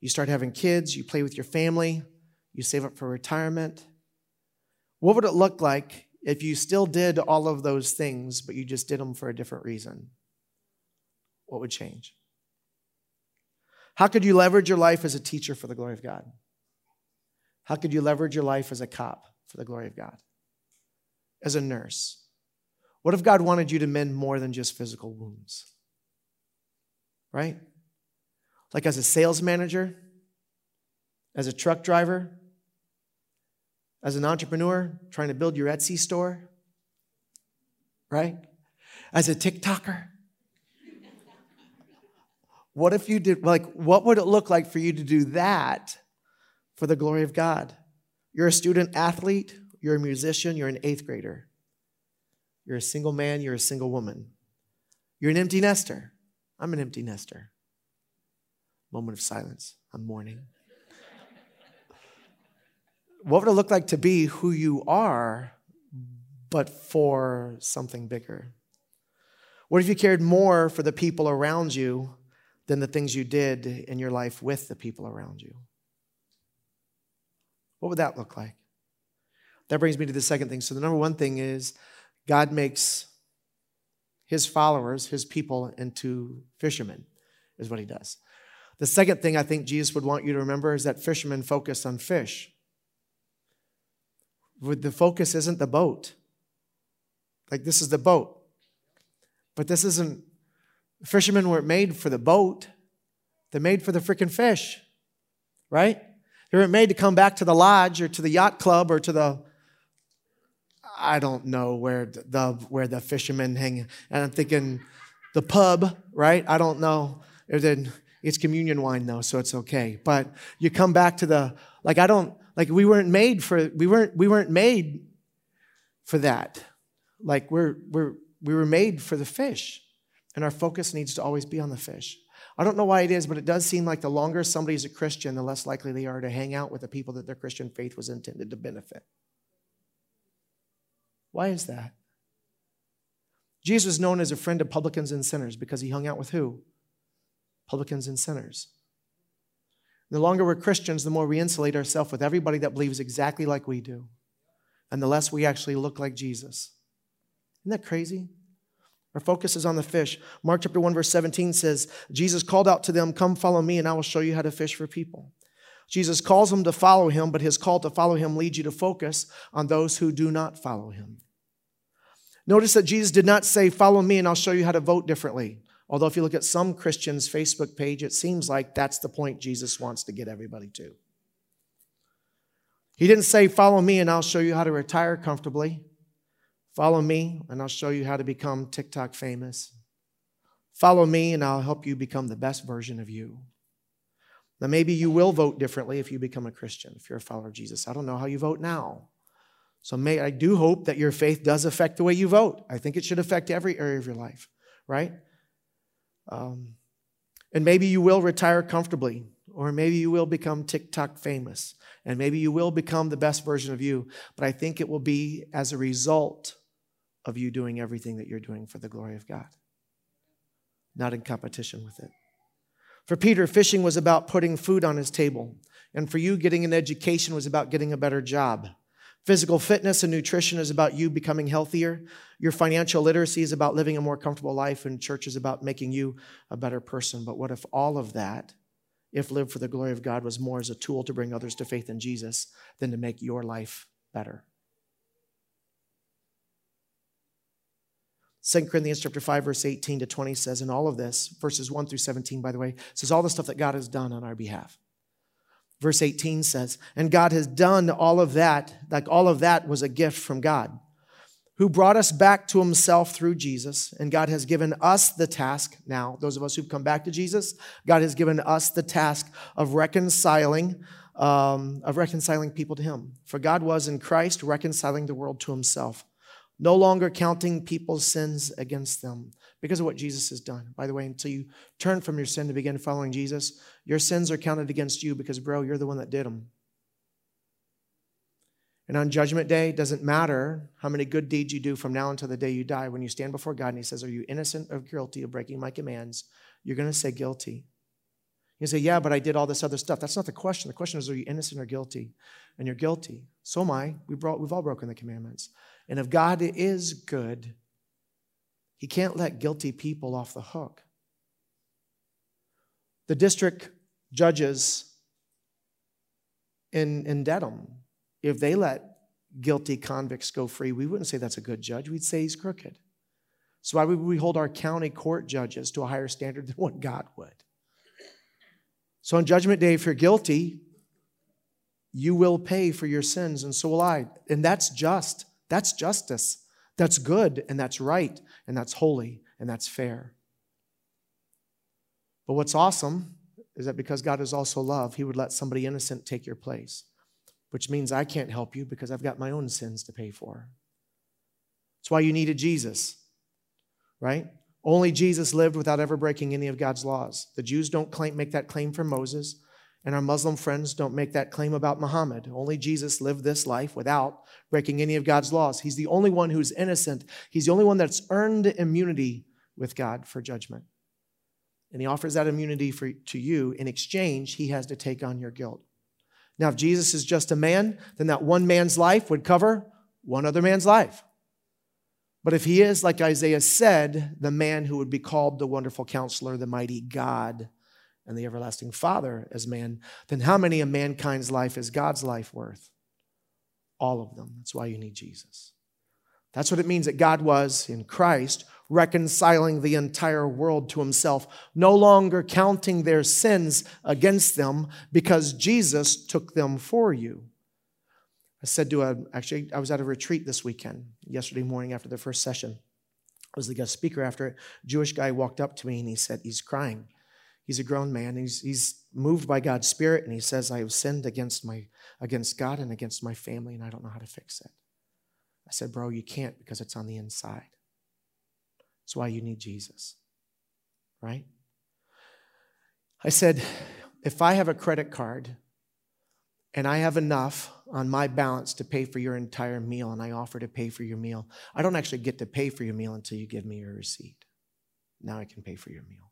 You start having kids. You play with your family. You save up for retirement. What would it look like if you still did all of those things, but you just did them for a different reason? What would change? How could you leverage your life as a teacher for the glory of God? How could you leverage your life as a cop for the glory of God? As a nurse? What if God wanted you to mend more than just physical wounds? Right? Like as a sales manager, as a truck driver, as an entrepreneur trying to build your Etsy store, right? As a TikToker, what if you did, like, what would it look like for you to do that for the glory of God? You're a student athlete, you're a musician, you're an eighth grader. You're a single man, you're a single woman. You're an empty nester. I'm an empty nester. Moment of silence. I'm mourning. what would it look like to be who you are, but for something bigger? What if you cared more for the people around you than the things you did in your life with the people around you? What would that look like? That brings me to the second thing. So, the number one thing is God makes his followers, his people, into fishermen, is what he does. The second thing I think Jesus would want you to remember is that fishermen focus on fish. The focus isn't the boat. Like, this is the boat. But this isn't Fishermen weren't made for the boat, they're made for the freaking fish, right? They weren't made to come back to the lodge or to the yacht club or to the I don't know where the where the fishermen hang. And I'm thinking the pub, right? I don't know. It's communion wine though, so it's okay. But you come back to the like I don't like we weren't made for we weren't we weren't made for that. Like we're we're we were made for the fish. And our focus needs to always be on the fish. I don't know why it is, but it does seem like the longer somebody's a Christian, the less likely they are to hang out with the people that their Christian faith was intended to benefit. Why is that? Jesus was known as a friend of publicans and sinners because he hung out with who? Publicans and sinners. The longer we're Christians, the more we insulate ourselves with everybody that believes exactly like we do, and the less we actually look like Jesus. Isn't that crazy? Our focus is on the fish. Mark chapter 1, verse 17 says, Jesus called out to them, Come follow me, and I will show you how to fish for people. Jesus calls them to follow him, but his call to follow him leads you to focus on those who do not follow him. Notice that Jesus did not say, Follow me, and I'll show you how to vote differently. Although, if you look at some Christians' Facebook page, it seems like that's the point Jesus wants to get everybody to. He didn't say, Follow me, and I'll show you how to retire comfortably. Follow me, and I'll show you how to become TikTok famous. Follow me, and I'll help you become the best version of you. Now, maybe you will vote differently if you become a Christian, if you're a follower of Jesus. I don't know how you vote now. So may, I do hope that your faith does affect the way you vote. I think it should affect every area of your life, right? Um, and maybe you will retire comfortably, or maybe you will become TikTok famous, and maybe you will become the best version of you. But I think it will be as a result of you doing everything that you're doing for the glory of God, not in competition with it. For Peter, fishing was about putting food on his table. And for you, getting an education was about getting a better job. Physical fitness and nutrition is about you becoming healthier. Your financial literacy is about living a more comfortable life, and church is about making you a better person. But what if all of that, if lived for the glory of God, was more as a tool to bring others to faith in Jesus than to make your life better? 2 Corinthians chapter 5, verse 18 to 20 says, in all of this, verses 1 through 17, by the way, says all the stuff that God has done on our behalf. Verse 18 says, and God has done all of that, like all of that was a gift from God, who brought us back to himself through Jesus. And God has given us the task now, those of us who've come back to Jesus, God has given us the task of reconciling. Um, of reconciling people to him. For God was in Christ reconciling the world to himself no longer counting people's sins against them because of what Jesus has done. By the way, until you turn from your sin to begin following Jesus, your sins are counted against you because, bro, you're the one that did them. And on Judgment Day, it doesn't matter how many good deeds you do from now until the day you die. When you stand before God and He says, Are you innocent or guilty of breaking my commands? You're going to say guilty. You say, Yeah, but I did all this other stuff. That's not the question. The question is, Are you innocent or guilty? And you're guilty. So am I. We brought, we've all broken the commandments. And if God is good, He can't let guilty people off the hook. The district judges in, in Dedham, if they let guilty convicts go free, we wouldn't say that's a good judge. We'd say he's crooked. So why would we hold our county court judges to a higher standard than what God would? So on Judgment Day, if you're guilty, you will pay for your sins, and so will I. And that's just. That's justice. That's good, and that's right, and that's holy, and that's fair. But what's awesome is that because God is also love, He would let somebody innocent take your place, which means I can't help you because I've got my own sins to pay for. That's why you needed Jesus, right? Only Jesus lived without ever breaking any of God's laws. The Jews don't claim, make that claim for Moses. And our Muslim friends don't make that claim about Muhammad. Only Jesus lived this life without breaking any of God's laws. He's the only one who's innocent. He's the only one that's earned immunity with God for judgment. And he offers that immunity for, to you. In exchange, he has to take on your guilt. Now, if Jesus is just a man, then that one man's life would cover one other man's life. But if he is, like Isaiah said, the man who would be called the wonderful counselor, the mighty God, and the everlasting Father as man, then how many of mankind's life is God's life worth? All of them. That's why you need Jesus. That's what it means that God was in Christ reconciling the entire world to himself, no longer counting their sins against them because Jesus took them for you. I said to a, actually, I was at a retreat this weekend, yesterday morning after the first session. I was the guest speaker after it. Jewish guy walked up to me and he said, he's crying. He's a grown man. He's, he's moved by God's Spirit and he says, I have sinned against, my, against God and against my family and I don't know how to fix it. I said, Bro, you can't because it's on the inside. That's why you need Jesus, right? I said, If I have a credit card and I have enough on my balance to pay for your entire meal and I offer to pay for your meal, I don't actually get to pay for your meal until you give me your receipt. Now I can pay for your meal.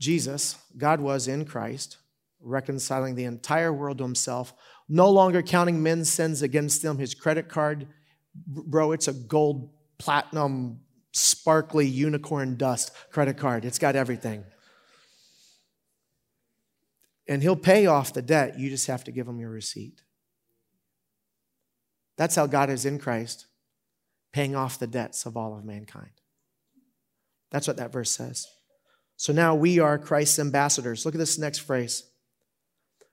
Jesus, God was in Christ, reconciling the entire world to himself, no longer counting men's sins against them. His credit card, bro, it's a gold, platinum, sparkly unicorn dust credit card. It's got everything. And he'll pay off the debt. You just have to give him your receipt. That's how God is in Christ, paying off the debts of all of mankind. That's what that verse says. So now we are Christ's ambassadors. Look at this next phrase.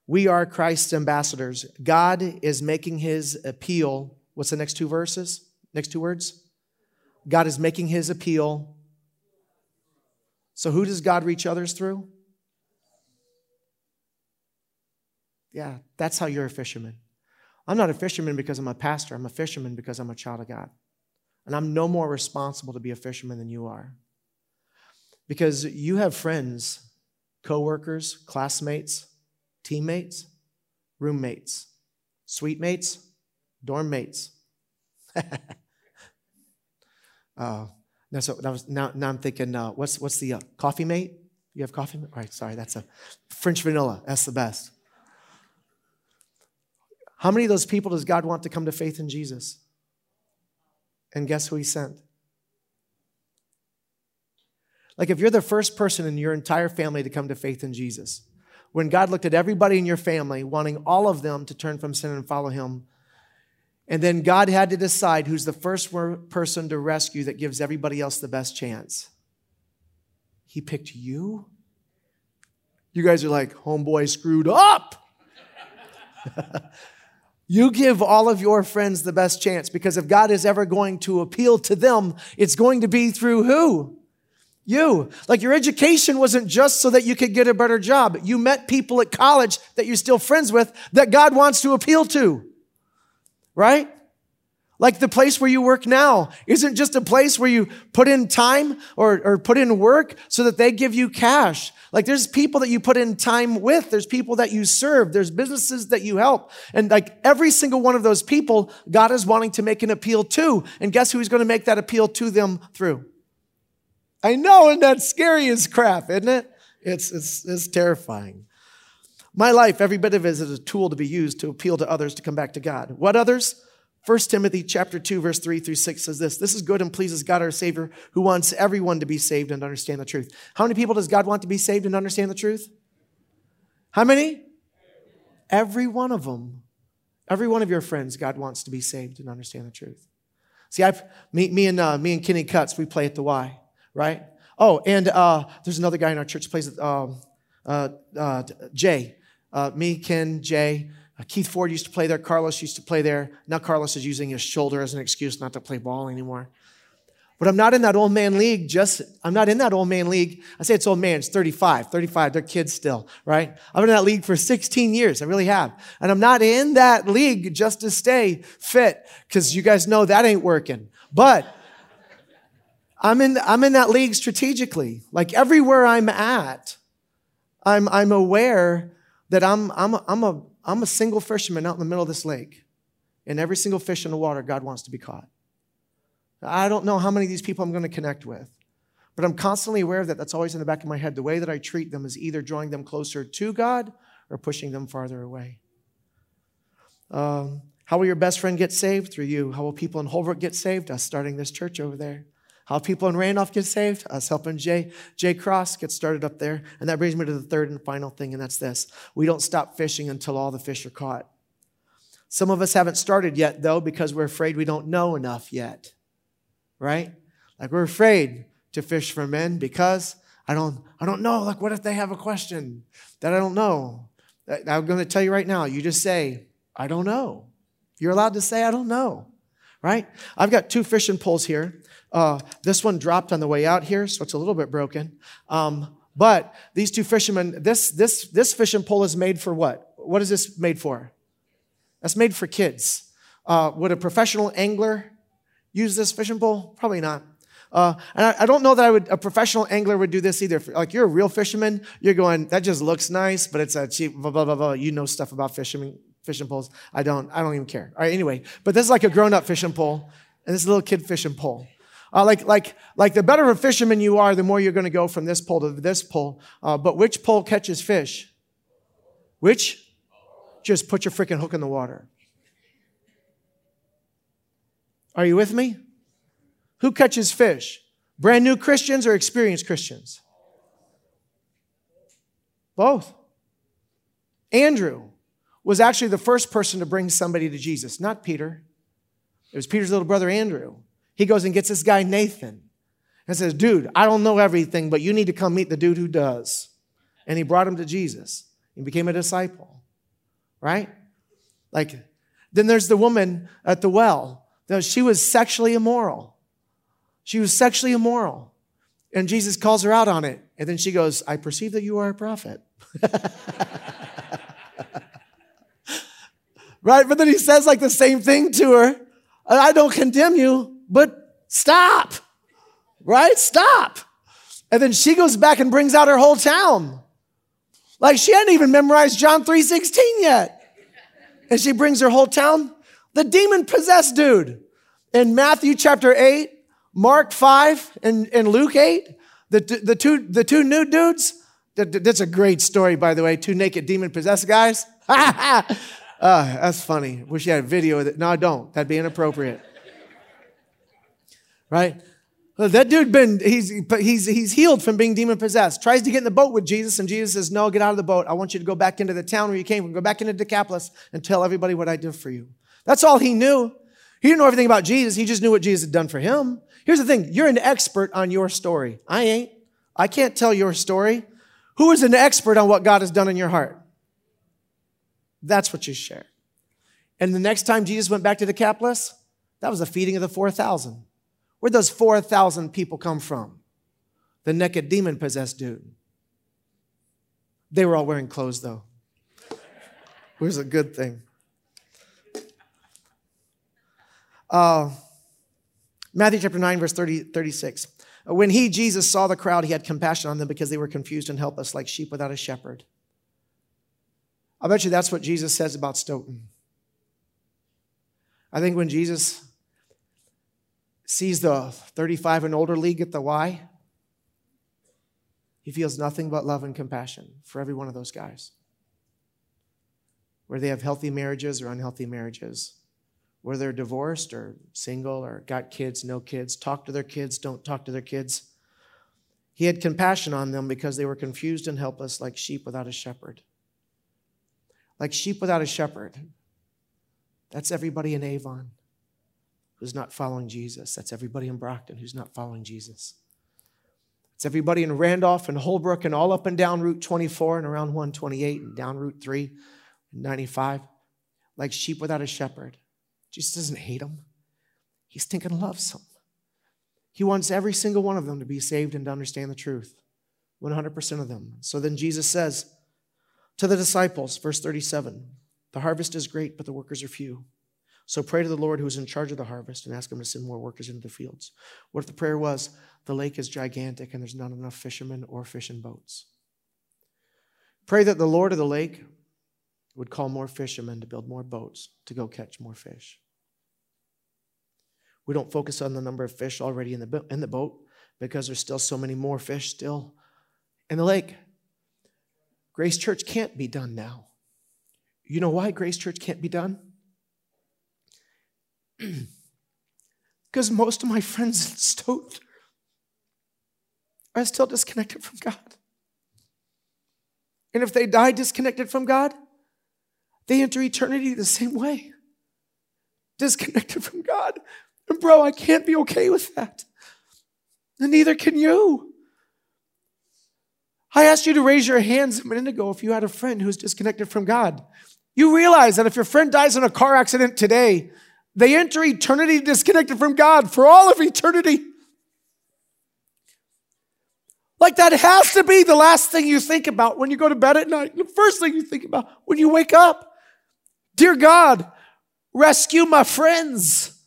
We are Christ's ambassadors. God is making his appeal. What's the next two verses? Next two words? God is making his appeal. So who does God reach others through? Yeah, that's how you're a fisherman. I'm not a fisherman because I'm a pastor. I'm a fisherman because I'm a child of God. And I'm no more responsible to be a fisherman than you are. Because you have friends, coworkers, classmates, teammates, roommates, suite mates, dorm mates. uh, now, so now, now I'm thinking, uh, what's, what's the uh, coffee mate? You have coffee mate? Right, sorry, that's a French vanilla. That's the best. How many of those people does God want to come to faith in Jesus? And guess who he sent? Like if you're the first person in your entire family to come to faith in Jesus, when God looked at everybody in your family, wanting all of them to turn from sin and follow Him, and then God had to decide who's the first person to rescue that gives everybody else the best chance. He picked you? You guys are like, homeboy screwed up. you give all of your friends the best chance because if God is ever going to appeal to them, it's going to be through who? You. Like your education wasn't just so that you could get a better job. You met people at college that you're still friends with that God wants to appeal to. Right? Like the place where you work now isn't just a place where you put in time or, or put in work so that they give you cash. Like there's people that you put in time with. There's people that you serve. There's businesses that you help. And like every single one of those people, God is wanting to make an appeal to. And guess who He's going to make that appeal to them through? I know, and that's scary as crap, isn't it? It's, it's, it's terrifying. My life, every bit of it is a tool to be used to appeal to others to come back to God. What others? 1 Timothy chapter 2, verse 3 through 6 says this. This is good and pleases God our Savior, who wants everyone to be saved and understand the truth. How many people does God want to be saved and understand the truth? How many? Every one of them. Every one of your friends, God wants to be saved and understand the truth. See, I've, me, me and uh, me and Kenny Cuts, we play at the Y right? Oh, and uh, there's another guy in our church plays um, uh, uh, Jay. Uh, me, Ken, Jay. Uh, Keith Ford used to play there. Carlos used to play there. Now Carlos is using his shoulder as an excuse not to play ball anymore. But I'm not in that old man league just, I'm not in that old man league. I say it's old man, it's 35, 35, they're kids still, right? I've been in that league for 16 years, I really have. And I'm not in that league just to stay fit, because you guys know that ain't working. But I'm in, I'm in that league strategically. Like everywhere I'm at, I'm, I'm aware that I'm, I'm, a, I'm, a, I'm a single fisherman out in the middle of this lake. And every single fish in the water, God wants to be caught. I don't know how many of these people I'm going to connect with, but I'm constantly aware of that. That's always in the back of my head. The way that I treat them is either drawing them closer to God or pushing them farther away. Um, how will your best friend get saved? Through you. How will people in Holbrook get saved? Us starting this church over there. How people in Randolph get saved? Us helping Jay, Jay Cross get started up there. And that brings me to the third and final thing, and that's this. We don't stop fishing until all the fish are caught. Some of us haven't started yet, though, because we're afraid we don't know enough yet. Right? Like we're afraid to fish for men because I don't, I don't know. Like, what if they have a question that I don't know? I'm going to tell you right now. You just say, I don't know. You're allowed to say, I don't know, right? I've got two fishing poles here. Uh, this one dropped on the way out here, so it's a little bit broken. Um, but these two fishermen, this, this, this fishing pole is made for what? What is this made for? That's made for kids. Uh, would a professional angler use this fishing pole? Probably not. Uh, and I, I, don't know that I would, a professional angler would do this either. Like you're a real fisherman, you're going, that just looks nice, but it's a cheap, blah, blah, blah, blah. You know stuff about fishing, fishing poles. I don't, I don't even care. All right, anyway, but this is like a grown up fishing pole, and this is a little kid fishing pole. Uh, like, like, like the better of a fisherman you are, the more you're going to go from this pole to this pole. Uh, but which pole catches fish? Which? Just put your freaking hook in the water. Are you with me? Who catches fish? Brand new Christians or experienced Christians? Both. Andrew was actually the first person to bring somebody to Jesus, not Peter. It was Peter's little brother Andrew. He goes and gets this guy Nathan and says, Dude, I don't know everything, but you need to come meet the dude who does. And he brought him to Jesus. He became a disciple, right? Like, then there's the woman at the well. She was sexually immoral. She was sexually immoral. And Jesus calls her out on it. And then she goes, I perceive that you are a prophet. right? But then he says like the same thing to her. I don't condemn you, but stop. Right? Stop. And then she goes back and brings out her whole town. Like she hadn't even memorized John 3:16 yet. And she brings her whole town. The demon possessed dude. In Matthew chapter 8, Mark 5 and, and Luke 8, the, the, two, the two nude dudes, that's a great story, by the way. Two naked demon possessed guys. uh, that's funny. Wish you had a video of it. No, I don't. That'd be inappropriate. Right? That dude been he's he's he's healed from being demon possessed. Tries to get in the boat with Jesus, and Jesus says, "No, get out of the boat. I want you to go back into the town where you came from. Go back into Decapolis and tell everybody what I did for you." That's all he knew. He didn't know everything about Jesus. He just knew what Jesus had done for him. Here's the thing you're an expert on your story. I ain't. I can't tell your story. Who is an expert on what God has done in your heart? That's what you share. And the next time Jesus went back to Decapolis, that was the feeding of the 4,000. Where'd those 4,000 people come from? The naked demon possessed dude. They were all wearing clothes, though. Which is a good thing. Uh, Matthew chapter 9, verse 30, 36. When he, Jesus, saw the crowd, he had compassion on them because they were confused and helpless like sheep without a shepherd. I bet you that's what Jesus says about Stoughton. I think when Jesus sees the 35 and older league at the Y, he feels nothing but love and compassion for every one of those guys. Where they have healthy marriages or unhealthy marriages, where they're divorced or single or got kids, no kids, talk to their kids, don't talk to their kids. He had compassion on them because they were confused and helpless like sheep without a shepherd. Like sheep without a shepherd. That's everybody in Avon who's not following Jesus. That's everybody in Brockton who's not following Jesus. It's everybody in Randolph and Holbrook and all up and down Route 24 and around 128 and down Route 3 and 95, like sheep without a shepherd. Jesus doesn't hate them, He stinking loves them. He wants every single one of them to be saved and to understand the truth. 100% of them. So then Jesus says to the disciples, verse 37, the harvest is great, but the workers are few. So pray to the Lord who is in charge of the harvest and ask him to send more workers into the fields. What if the prayer was, the lake is gigantic and there's not enough fishermen or fishing boats? Pray that the Lord of the lake would call more fishermen to build more boats to go catch more fish. We don't focus on the number of fish already in the, in the boat because there's still so many more fish still in the lake. Grace Church can't be done now. You know why Grace Church can't be done? because most of my friends in are still disconnected from God. And if they die disconnected from God, they enter eternity the same way disconnected from God. And bro, I can't be okay with that. and neither can you. I asked you to raise your hands a minute ago if you had a friend who's disconnected from God. You realize that if your friend dies in a car accident today, they enter eternity disconnected from God for all of eternity. Like that has to be the last thing you think about when you go to bed at night. The first thing you think about when you wake up. Dear God, rescue my friends.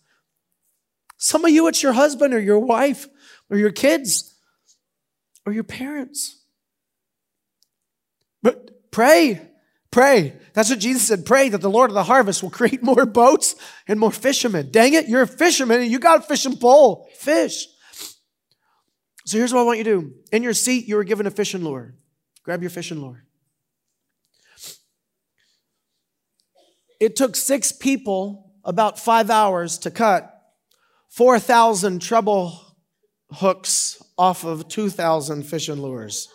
Some of you, it's your husband or your wife or your kids or your parents. But pray, pray. That's what Jesus said. Pray that the Lord of the harvest will create more boats and more fishermen. Dang it, you're a fisherman and you got a fishing pole. Fish. So here's what I want you to do. In your seat, you were given a fishing lure. Grab your fishing lure. It took six people about five hours to cut 4,000 treble hooks off of 2,000 fishing lures.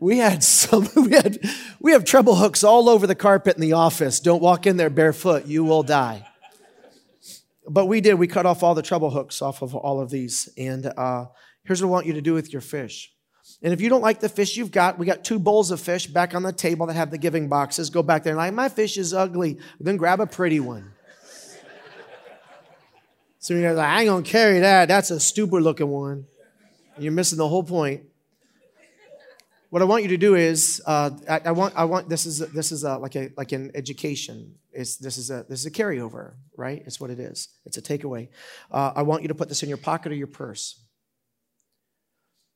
We had some, we had, we have treble hooks all over the carpet in the office. Don't walk in there barefoot, you will die. But we did, we cut off all the treble hooks off of all of these. And uh, here's what I want you to do with your fish. And if you don't like the fish you've got, we got two bowls of fish back on the table that have the giving boxes. Go back there and like, my fish is ugly. Then grab a pretty one. so you're like, I ain't gonna carry that. That's a stupid looking one. You're missing the whole point. What I want you to do is, uh, I, I, want, I want. This is this is a, like a like an education. It's, this is a this is a carryover, right? It's what it is. It's a takeaway. Uh, I want you to put this in your pocket or your purse.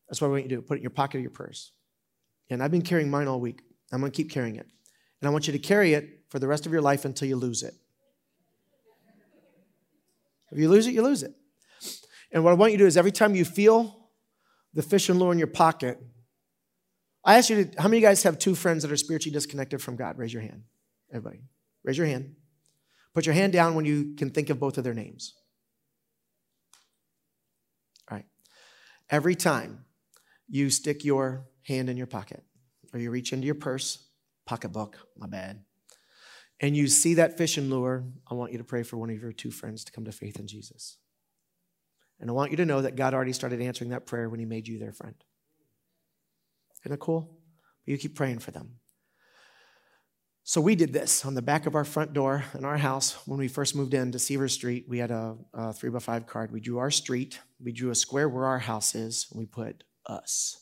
That's what I want you to do. Put it in your pocket or your purse. And I've been carrying mine all week. I'm going to keep carrying it, and I want you to carry it for the rest of your life until you lose it. If you lose it, you lose it. And what I want you to do is every time you feel the fish and lure in your pocket, I ask you to, how many of you guys have two friends that are spiritually disconnected from God? Raise your hand. Everybody. Raise your hand. Put your hand down when you can think of both of their names. All right. Every time you stick your hand in your pocket or you reach into your purse, pocketbook, my bad, and you see that fishing lure, I want you to pray for one of your two friends to come to faith in Jesus. And I want you to know that God already started answering that prayer when He made you their friend. Isn't that cool? You keep praying for them. So we did this on the back of our front door in our house when we first moved in to Seaver Street. We had a, a three by five card. We drew our street. We drew a square where our house is. And we put us.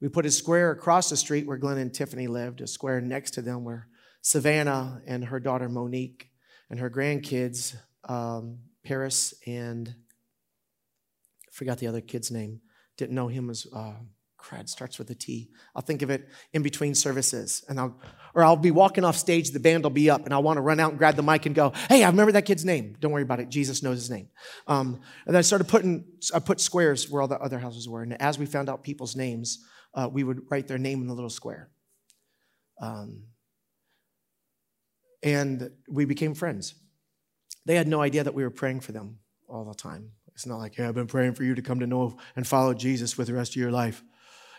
We put a square across the street where Glenn and Tiffany lived. A square next to them where Savannah and her daughter Monique and her grandkids um, Paris and I forgot the other kid's name. Didn't know him as. Uh, crud starts with a T. I'll think of it in between services, and I'll or I'll be walking off stage. The band will be up, and I want to run out and grab the mic and go, "Hey, I remember that kid's name. Don't worry about it. Jesus knows his name." Um, and then I started putting I put squares where all the other houses were, and as we found out people's names, uh, we would write their name in the little square. Um, and we became friends. They had no idea that we were praying for them all the time. It's not like, hey, I've been praying for you to come to know and follow Jesus with the rest of your life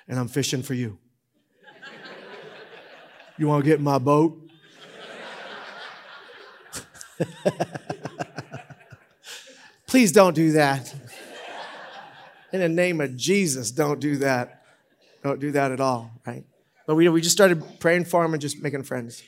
and I'm fishing for you. You want to get in my boat? Please don't do that. In the name of Jesus, don't do that. Don't do that at all, right? But we, we just started praying for him and just making friends.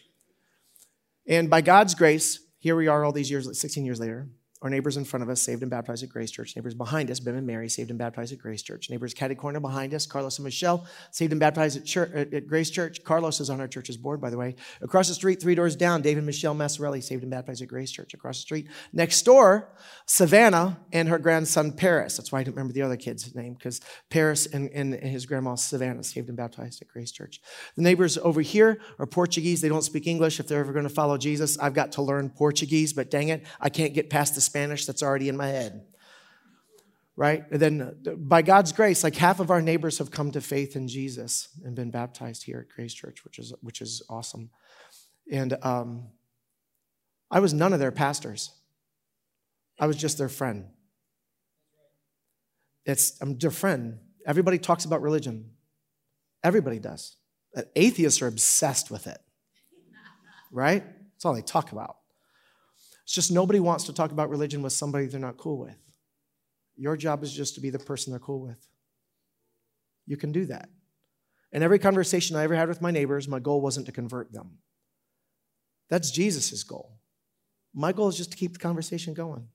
And by God's grace, here we are all these years, 16 years later. Our neighbors in front of us, saved and baptized at Grace Church. Neighbors behind us, Bim and Mary, saved and baptized at Grace Church. Neighbors catty corner behind us, Carlos and Michelle, saved and baptized at, church, at, Grace Church. Carlos is on our church's board, by the way. Across the street, three doors down, David and Michelle Massarelli, saved and baptized at Grace Church. Across the street, next door, Savannah and her grandson Paris. That's why I don't remember the other kid's name, because Paris and, and his grandma Savannah saved and baptized at Grace Church. The neighbors over here are Portuguese. They don't speak English. If they're ever going to follow Jesus, I've got to learn Portuguese, but dang it, I can't get past the Spanish that's already in my head. Right? And then, by God's grace, like half of our neighbors have come to faith in Jesus and been baptized here at Grace Church, which is, which is awesome. And um, I was none of their pastors, I was just their friend. It's, I'm their friend. Everybody talks about religion, everybody does. Atheists are obsessed with it, right? That's all they talk about. It's just nobody wants to talk about religion with somebody they're not cool with. Your job is just to be the person they're cool with. You can do that. And every conversation I ever had with my neighbors, my goal wasn't to convert them. That's Jesus' goal. My goal is just to keep the conversation going.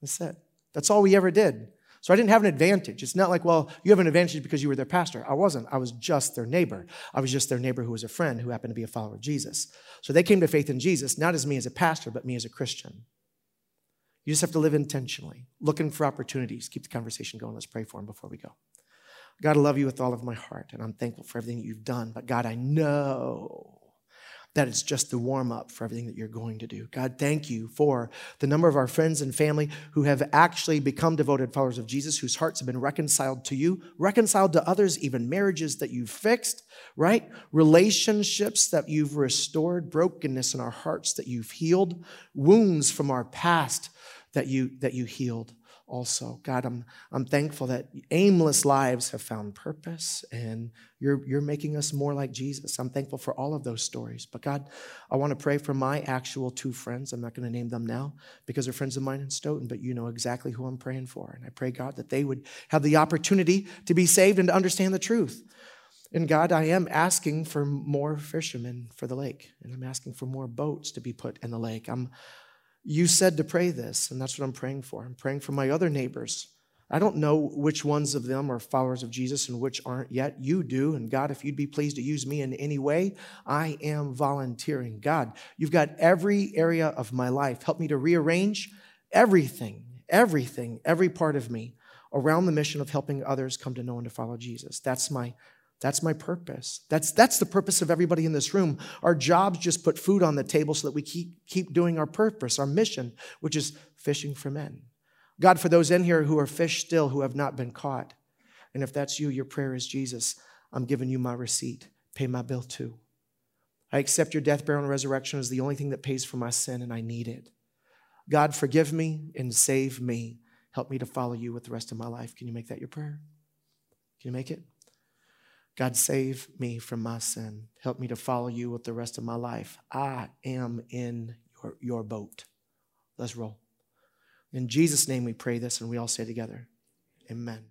That's it. That's all we ever did. So I didn't have an advantage. It's not like, well, you have an advantage because you were their pastor. I wasn't. I was just their neighbor. I was just their neighbor who was a friend who happened to be a follower of Jesus. So they came to faith in Jesus, not as me as a pastor, but me as a Christian. You just have to live intentionally, looking for opportunities. Keep the conversation going. Let's pray for them before we go. God, I love you with all of my heart, and I'm thankful for everything you've done. But God, I know that it's just the warm up for everything that you're going to do. God, thank you for the number of our friends and family who have actually become devoted followers of Jesus, whose hearts have been reconciled to you, reconciled to others, even marriages that you've fixed, right? Relationships that you've restored, brokenness in our hearts that you've healed, wounds from our past that you, that you healed also. God, I'm, I'm thankful that aimless lives have found purpose and you're, you're making us more like Jesus. I'm thankful for all of those stories. But God, I want to pray for my actual two friends. I'm not going to name them now because they're friends of mine in Stoughton, but you know exactly who I'm praying for. And I pray, God, that they would have the opportunity to be saved and to understand the truth. And God, I am asking for more fishermen for the lake, and I'm asking for more boats to be put in the lake. I'm you said to pray this, and that's what I'm praying for. I'm praying for my other neighbors. I don't know which ones of them are followers of Jesus and which aren't yet. You do. And God, if you'd be pleased to use me in any way, I am volunteering. God, you've got every area of my life. Help me to rearrange everything, everything, every part of me around the mission of helping others come to know and to follow Jesus. That's my that's my purpose. That's, that's the purpose of everybody in this room. Our jobs just put food on the table so that we keep, keep doing our purpose, our mission, which is fishing for men. God, for those in here who are fish still, who have not been caught, and if that's you, your prayer is Jesus, I'm giving you my receipt. Pay my bill too. I accept your death, burial, and resurrection as the only thing that pays for my sin, and I need it. God, forgive me and save me. Help me to follow you with the rest of my life. Can you make that your prayer? Can you make it? God, save me from my sin. Help me to follow you with the rest of my life. I am in your, your boat. Let's roll. In Jesus' name we pray this, and we all say together, Amen.